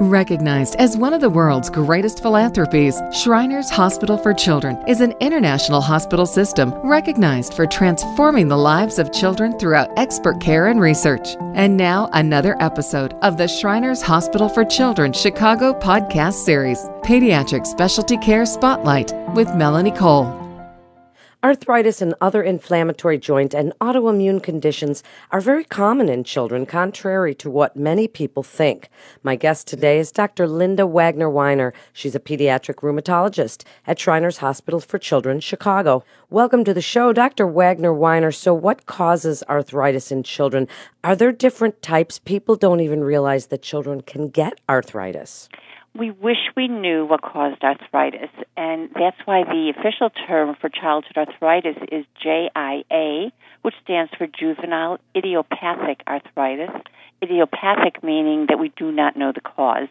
Recognized as one of the world's greatest philanthropies, Shriners Hospital for Children is an international hospital system recognized for transforming the lives of children throughout expert care and research. And now, another episode of the Shriners Hospital for Children Chicago podcast series, Pediatric Specialty Care Spotlight with Melanie Cole. Arthritis and other inflammatory joint and autoimmune conditions are very common in children, contrary to what many people think. My guest today is Dr. Linda Wagner Weiner. She's a pediatric rheumatologist at Shriners Hospital for Children, Chicago. Welcome to the show, Dr. Wagner Weiner. So, what causes arthritis in children? Are there different types? People don't even realize that children can get arthritis we wish we knew what caused arthritis, and that's why the official term for childhood arthritis is JIA, which stands for juvenile idiopathic arthritis. Idiopathic meaning that we do not know the cause.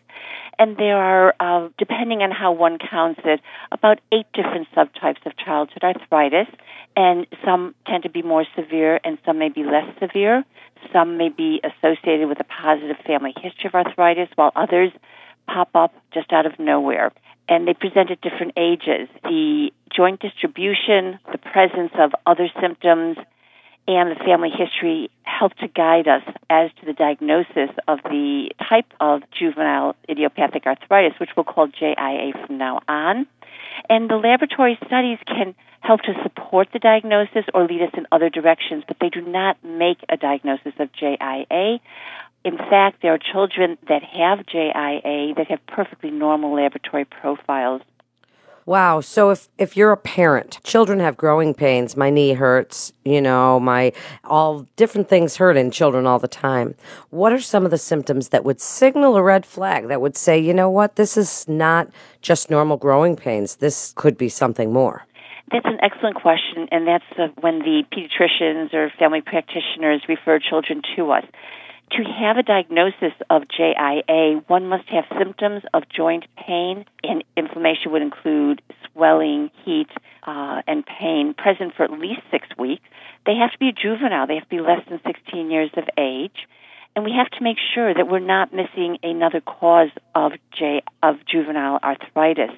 And there are, uh, depending on how one counts it, about eight different subtypes of childhood arthritis, and some tend to be more severe and some may be less severe. Some may be associated with a positive family history of arthritis, while others pop up just out of nowhere. And they present at different ages. The joint distribution, the presence of other symptoms, and the family history help to guide us as to the diagnosis of the type of juvenile idiopathic arthritis, which we'll call JIA from now on. And the laboratory studies can help to support the diagnosis or lead us in other directions, but they do not make a diagnosis of JIA in fact, there are children that have JIA that have perfectly normal laboratory profiles. Wow. So if, if you're a parent, children have growing pains, my knee hurts, you know, my all different things hurt in children all the time. What are some of the symptoms that would signal a red flag that would say, you know what, this is not just normal growing pains. This could be something more? That's an excellent question, and that's uh, when the pediatricians or family practitioners refer children to us to have a diagnosis of JIA, one must have symptoms of joint pain, and inflammation would include swelling, heat, uh, and pain present for at least six weeks. They have to be a juvenile, they have to be less than 16 years of age. And we have to make sure that we're not missing another cause of, J, of juvenile arthritis.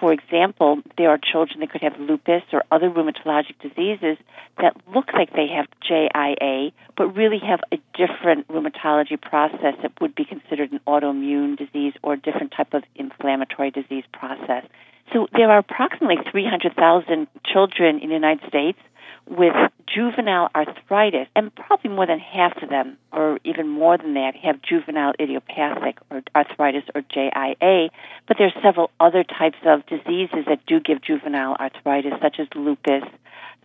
For example, there are children that could have lupus or other rheumatologic diseases that look like they have JIA, but really have a different rheumatology process that would be considered an autoimmune disease or a different type of inflammatory disease process. So there are approximately 300,000 children in the United States with juvenile arthritis, and probably more than half of them, or even more than that, have juvenile idiopathic or arthritis or JIA. But there are several other types of diseases that do give juvenile arthritis, such as lupus,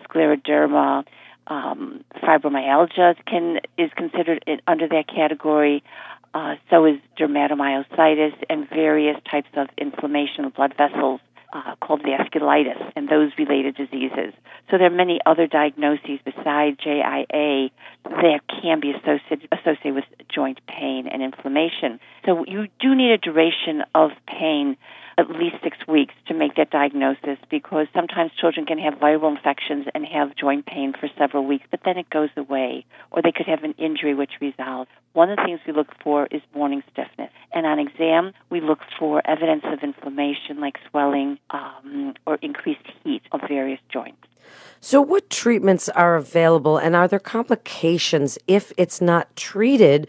scleroderma, um, fibromyalgia can is considered under that category. Uh, so is dermatomyositis and various types of inflammation of blood vessels uh, called vasculitis and those related diseases. So there are many other diagnoses besides JIA that can be associated, associated with joint pain and inflammation. So you do need a duration of pain at least six weeks to make that diagnosis because sometimes children can have viral infections and have joint pain for several weeks, but then it goes away, or they could have an injury which resolves. One of the things we look for is morning stiffness, and on exam we look for evidence of inflammation like swelling um, or increased heat of various joints. So, what treatments are available, and are there complications if it's not treated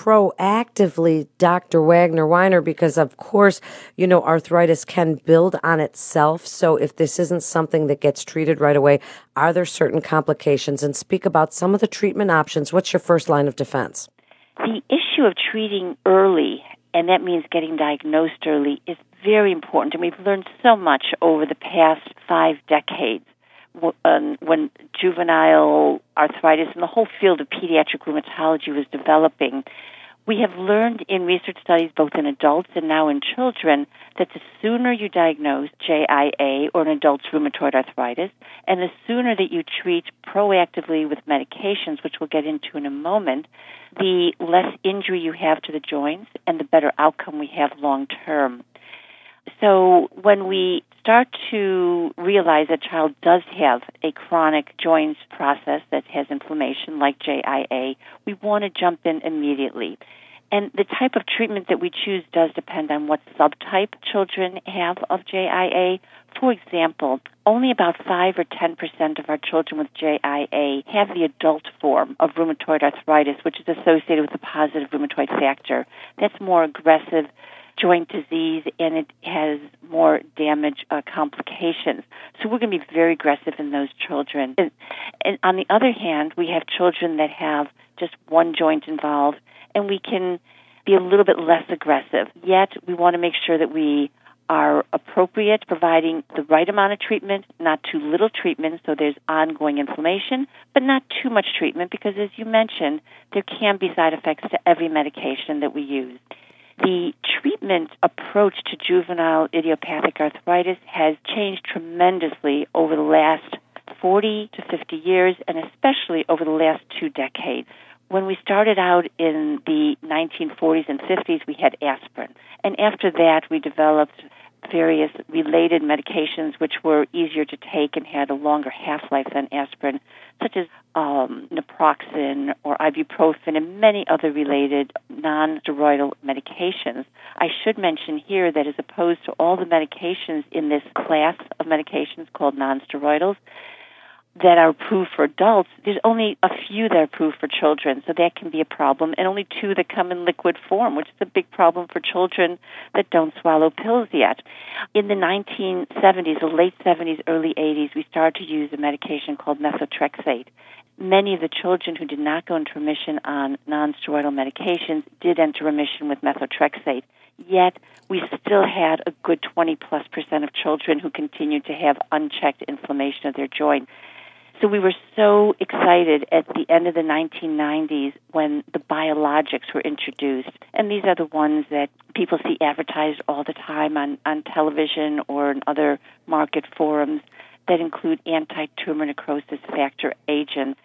proactively, Dr. Wagner Weiner, because of course, you know, arthritis can build on itself. So if this isn't something that gets treated right away, are there certain complications? And speak about some of the treatment options. What's your first line of defense? The issue of treating early, and that means getting diagnosed early, is very important. And we've learned so much over the past five decades um, when juvenile arthritis and the whole field of pediatric rheumatology was developing, we have learned in research studies, both in adults and now in children, that the sooner you diagnose JIA or an adult's rheumatoid arthritis, and the sooner that you treat proactively with medications, which we'll get into in a moment, the less injury you have to the joints and the better outcome we have long term. So when we start to realize a child does have a chronic joint process that has inflammation like JIA, we want to jump in immediately. And the type of treatment that we choose does depend on what subtype children have of JIA. For example, only about 5 or 10% of our children with JIA have the adult form of rheumatoid arthritis, which is associated with a positive rheumatoid factor. That's more aggressive joint disease and it has more damage uh, complications. So we're going to be very aggressive in those children. And, and on the other hand, we have children that have just one joint involved and we can be a little bit less aggressive. Yet we want to make sure that we are appropriate, providing the right amount of treatment, not too little treatment, so there's ongoing inflammation, but not too much treatment because, as you mentioned, there can be side effects to every medication that we use. The treatment approach to juvenile idiopathic arthritis has changed tremendously over the last 40 to 50 years, and especially over the last two decades. When we started out in the 1940s and 50s, we had aspirin. And after that, we developed various related medications which were easier to take and had a longer half life than aspirin, such as um, naproxen or ibuprofen and many other related non steroidal medications. I should mention here that as opposed to all the medications in this class of medications called non steroidals, that are approved for adults, there's only a few that are approved for children, so that can be a problem, and only two that come in liquid form, which is a big problem for children that don't swallow pills yet. In the 1970s, the late 70s, early 80s, we started to use a medication called methotrexate. Many of the children who did not go into remission on nonsteroidal medications did enter remission with methotrexate. Yet, we still had a good 20 plus percent of children who continued to have unchecked inflammation of their joint. So we were so excited at the end of the 1990s when the biologics were introduced. And these are the ones that people see advertised all the time on, on television or in other market forums that include anti tumor necrosis factor agents.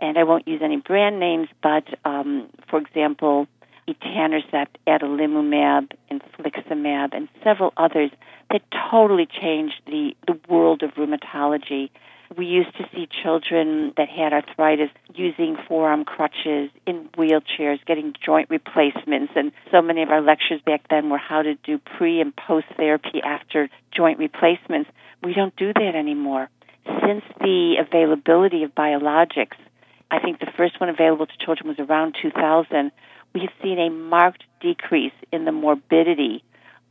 And I won't use any brand names, but um, for example, etanercept, adalimumab, infliximab, and several others that totally changed the, the world of rheumatology we used to see children that had arthritis using forearm crutches in wheelchairs, getting joint replacements. And so many of our lectures back then were how to do pre and post therapy after joint replacements. We don't do that anymore. Since the availability of biologics, I think the first one available to children was around 2000, we have seen a marked decrease in the morbidity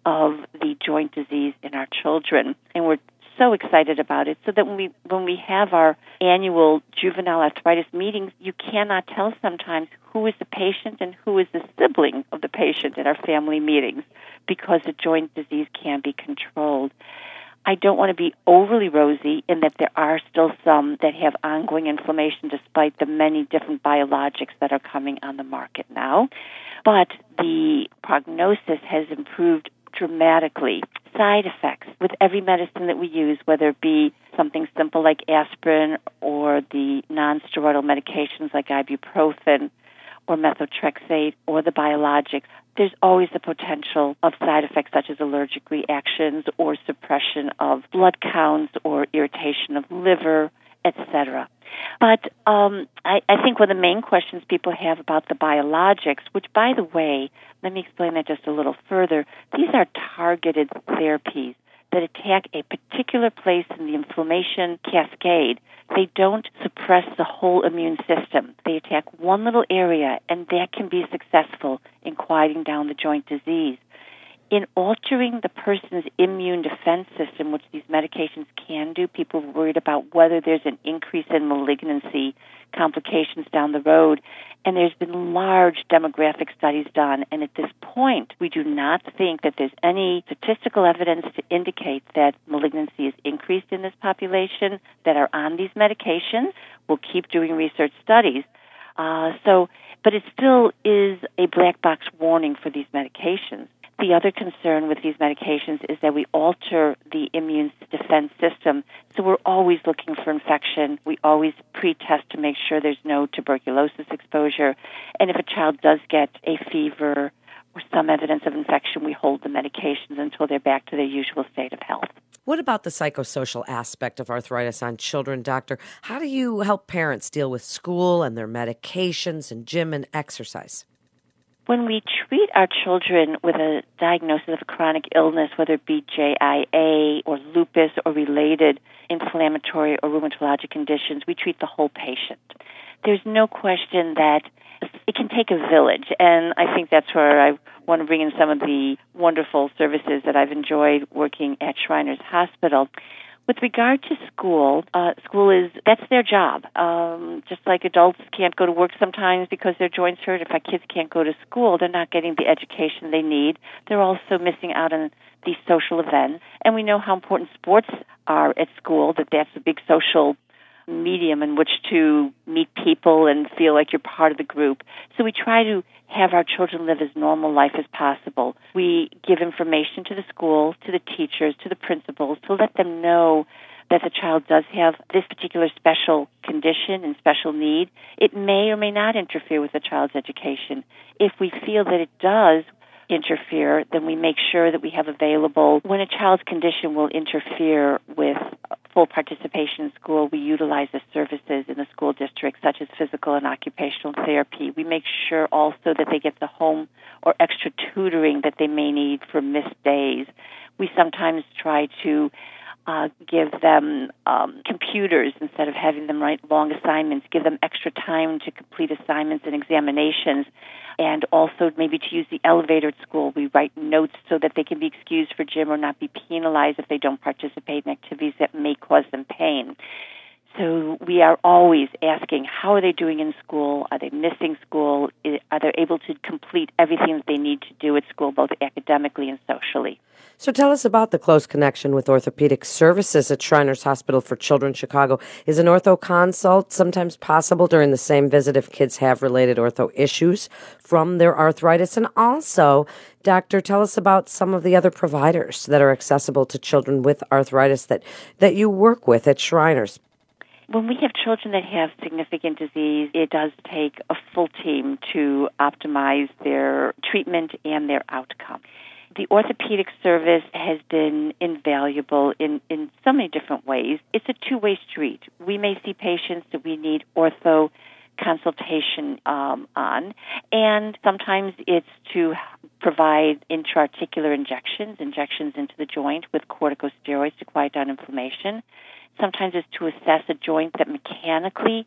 of the joint disease in our children. And we're so excited about it so that when we when we have our annual juvenile arthritis meetings you cannot tell sometimes who is the patient and who is the sibling of the patient at our family meetings because the joint disease can be controlled I don't want to be overly rosy in that there are still some that have ongoing inflammation despite the many different biologics that are coming on the market now. But the prognosis has improved dramatically. Side effects with every medicine that we use, whether it be something simple like aspirin or the nonsteroidal medications like ibuprofen or methotrexate or the biologics, there's always the potential of side effects such as allergic reactions or suppression of blood counts or irritation of liver, etc. But um, I, I think one of the main questions people have about the biologics, which, by the way, let me explain that just a little further. These are targeted therapies that attack a particular place in the inflammation cascade. They don't suppress the whole immune system. They attack one little area, and that can be successful in quieting down the joint disease in altering the person's immune defense system, which these medications can do, people are worried about whether there's an increase in malignancy complications down the road. And there's been large demographic studies done. And at this point, we do not think that there's any statistical evidence to indicate that malignancy is increased in this population that are on these medications. We'll keep doing research studies. Uh, so, but it still is a black box warning for these medications. The other concern with these medications is that we alter the immune defense system. So we're always looking for infection. We always pre-test to make sure there's no tuberculosis exposure. And if a child does get a fever or some evidence of infection, we hold the medications until they're back to their usual state of health. What about the psychosocial aspect of arthritis on children, doctor? How do you help parents deal with school and their medications and gym and exercise? When we treat our children with a diagnosis of a chronic illness, whether it be JIA or lupus or related inflammatory or rheumatologic conditions, we treat the whole patient. There's no question that it can take a village, and I think that's where I want to bring in some of the wonderful services that I've enjoyed working at Shriners Hospital. With regard to school, uh, school is that's their job. Um, just like adults can't go to work sometimes because their joints hurt. If our kids can't go to school, they're not getting the education they need. They're also missing out on these social events. And we know how important sports are at school. That that's a big social medium in which to meet people and feel like you're part of the group. So we try to have our children live as normal life as possible. We give information to the school, to the teachers, to the principals to let them know that the child does have this particular special condition and special need. It may or may not interfere with the child's education. If we feel that it does, interfere, then we make sure that we have available when a child's condition will interfere with full participation in school, we utilize the services in the school district, such as physical and occupational therapy. We make sure also that they get the home or extra tutoring that they may need for missed days. We sometimes try to uh, give them um, computers instead of having them write long assignments, give them extra time to complete assignments and examinations, and also maybe to use the elevator at school. We write notes so that they can be excused for gym or not be penalized if they don't participate in activities that may cause them pain. So we are always asking, how are they doing in school? Are they missing school? Are they able to complete everything that they need to do at school, both academically and socially? So tell us about the close connection with orthopedic services at Shriners Hospital for Children Chicago. Is an ortho consult sometimes possible during the same visit if kids have related ortho issues from their arthritis? And also, doctor, tell us about some of the other providers that are accessible to children with arthritis that, that you work with at Shriners. When we have children that have significant disease, it does take a full team to optimize their treatment and their outcome the orthopedic service has been invaluable in, in so many different ways. It's a two way street. We may see patients that we need ortho consultation um, on, and sometimes it's to provide intra-articular injections, injections into the joint with corticosteroids to quiet down inflammation. Sometimes it's to assess a joint that mechanically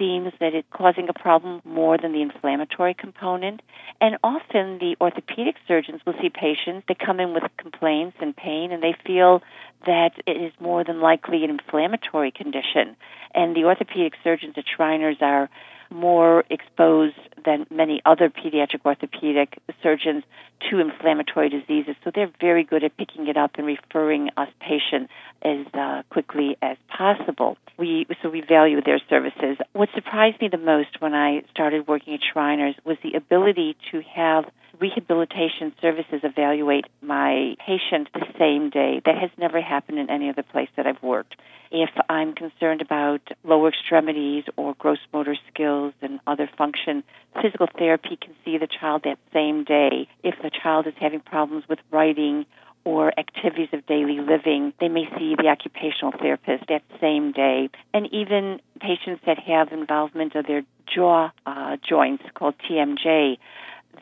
seems that it's causing a problem more than the inflammatory component. And often the orthopedic surgeons will see patients that come in with complaints and pain, and they feel that it is more than likely an inflammatory condition. And the orthopedic surgeons at Shriners are more exposed than many other pediatric orthopedic surgeons to inflammatory diseases. So they're very good at picking it up and referring us patients as uh, quickly as possible. We so we value their services. What surprised me the most when I started working at Shriners was the ability to have rehabilitation services evaluate my patient the same day. That has never happened in any other place that I've worked. If I'm concerned about lower extremities or gross motor skills and other function, physical therapy can see the child that same day. If the child is having problems with writing or activities of daily living, they may see the occupational therapist that same day. And even patients that have involvement of their jaw uh, joints called TMJ,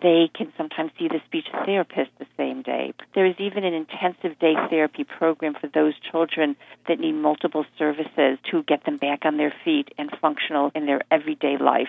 they can sometimes see the speech therapist the same day. There is even an intensive day therapy program for those children that need multiple services to get them back on their feet and functional in their everyday life.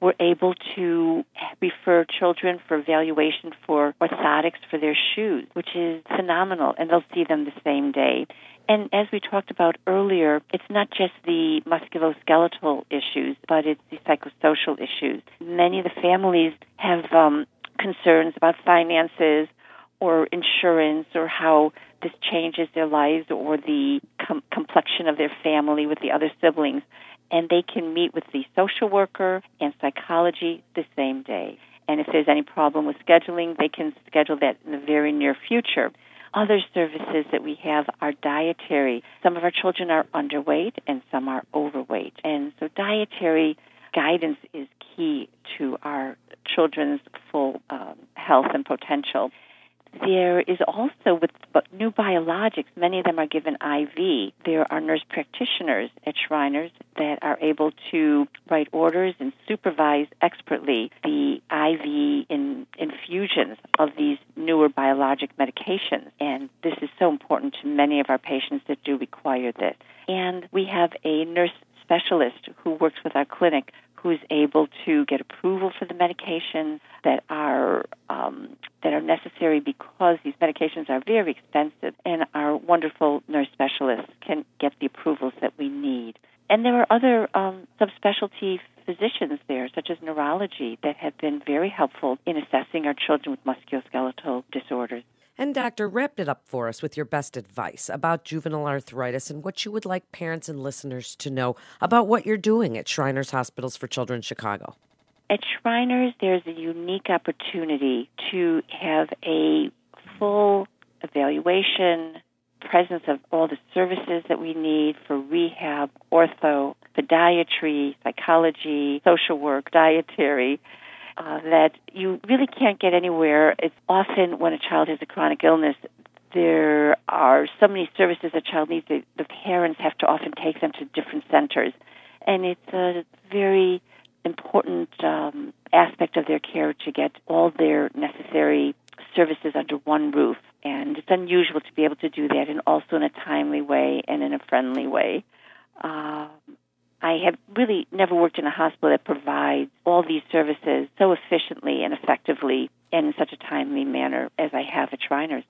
We're able to refer children for evaluation for orthotics for their shoes, which is phenomenal, and they'll see them the same day. And as we talked about earlier, it's not just the musculoskeletal issues, but it's the psychosocial issues. Many of the families have um, concerns about finances or insurance or how this changes their lives or the com- complexion of their family with the other siblings. And they can meet with the social worker and psychology the same day. And if there's any problem with scheduling, they can schedule that in the very near future. Other services that we have are dietary. Some of our children are underweight and some are overweight. And so dietary guidance is key to our children's full um, health and potential. There is also with new biologics, many of them are given IV. There are nurse practitioners at Shriners that are able to write orders and supervise expertly the IV in, infusions of these newer biologic medications. And this is so important to many of our patients that do require this. And we have a nurse specialist who works with our clinic who's able to get approval for the medications that are um, that are necessary because these medications are very expensive, and our wonderful nurse specialists can get the approvals that we need. And there are other um, subspecialty physicians there, such as neurology, that have been very helpful in assessing our children with musculoskeletal disorders. And, Doctor, wrap it up for us with your best advice about juvenile arthritis and what you would like parents and listeners to know about what you're doing at Shriners Hospitals for Children Chicago. At Shriners, there's a unique opportunity to have a full evaluation, presence of all the services that we need for rehab, ortho, podiatry, psychology, social work, dietary, uh, that you really can't get anywhere. It's often when a child has a chronic illness, there are so many services a child needs. The, the parents have to often take them to different centers, and it's a very important um, aspect of their care to get all their necessary services under one roof. And it's unusual to be able to do that, and also in a timely way and in a friendly way. Um, I have really never worked in a hospital that provides all these services so efficiently and effectively and in such a timely manner as I have at Shriners.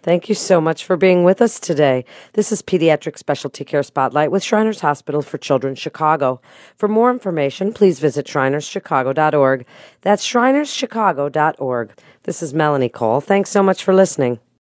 Thank you so much for being with us today. This is Pediatric Specialty Care Spotlight with Shriners Hospital for Children Chicago. For more information, please visit shrinerschicago.org. That's shrinerschicago.org. This is Melanie Cole. Thanks so much for listening.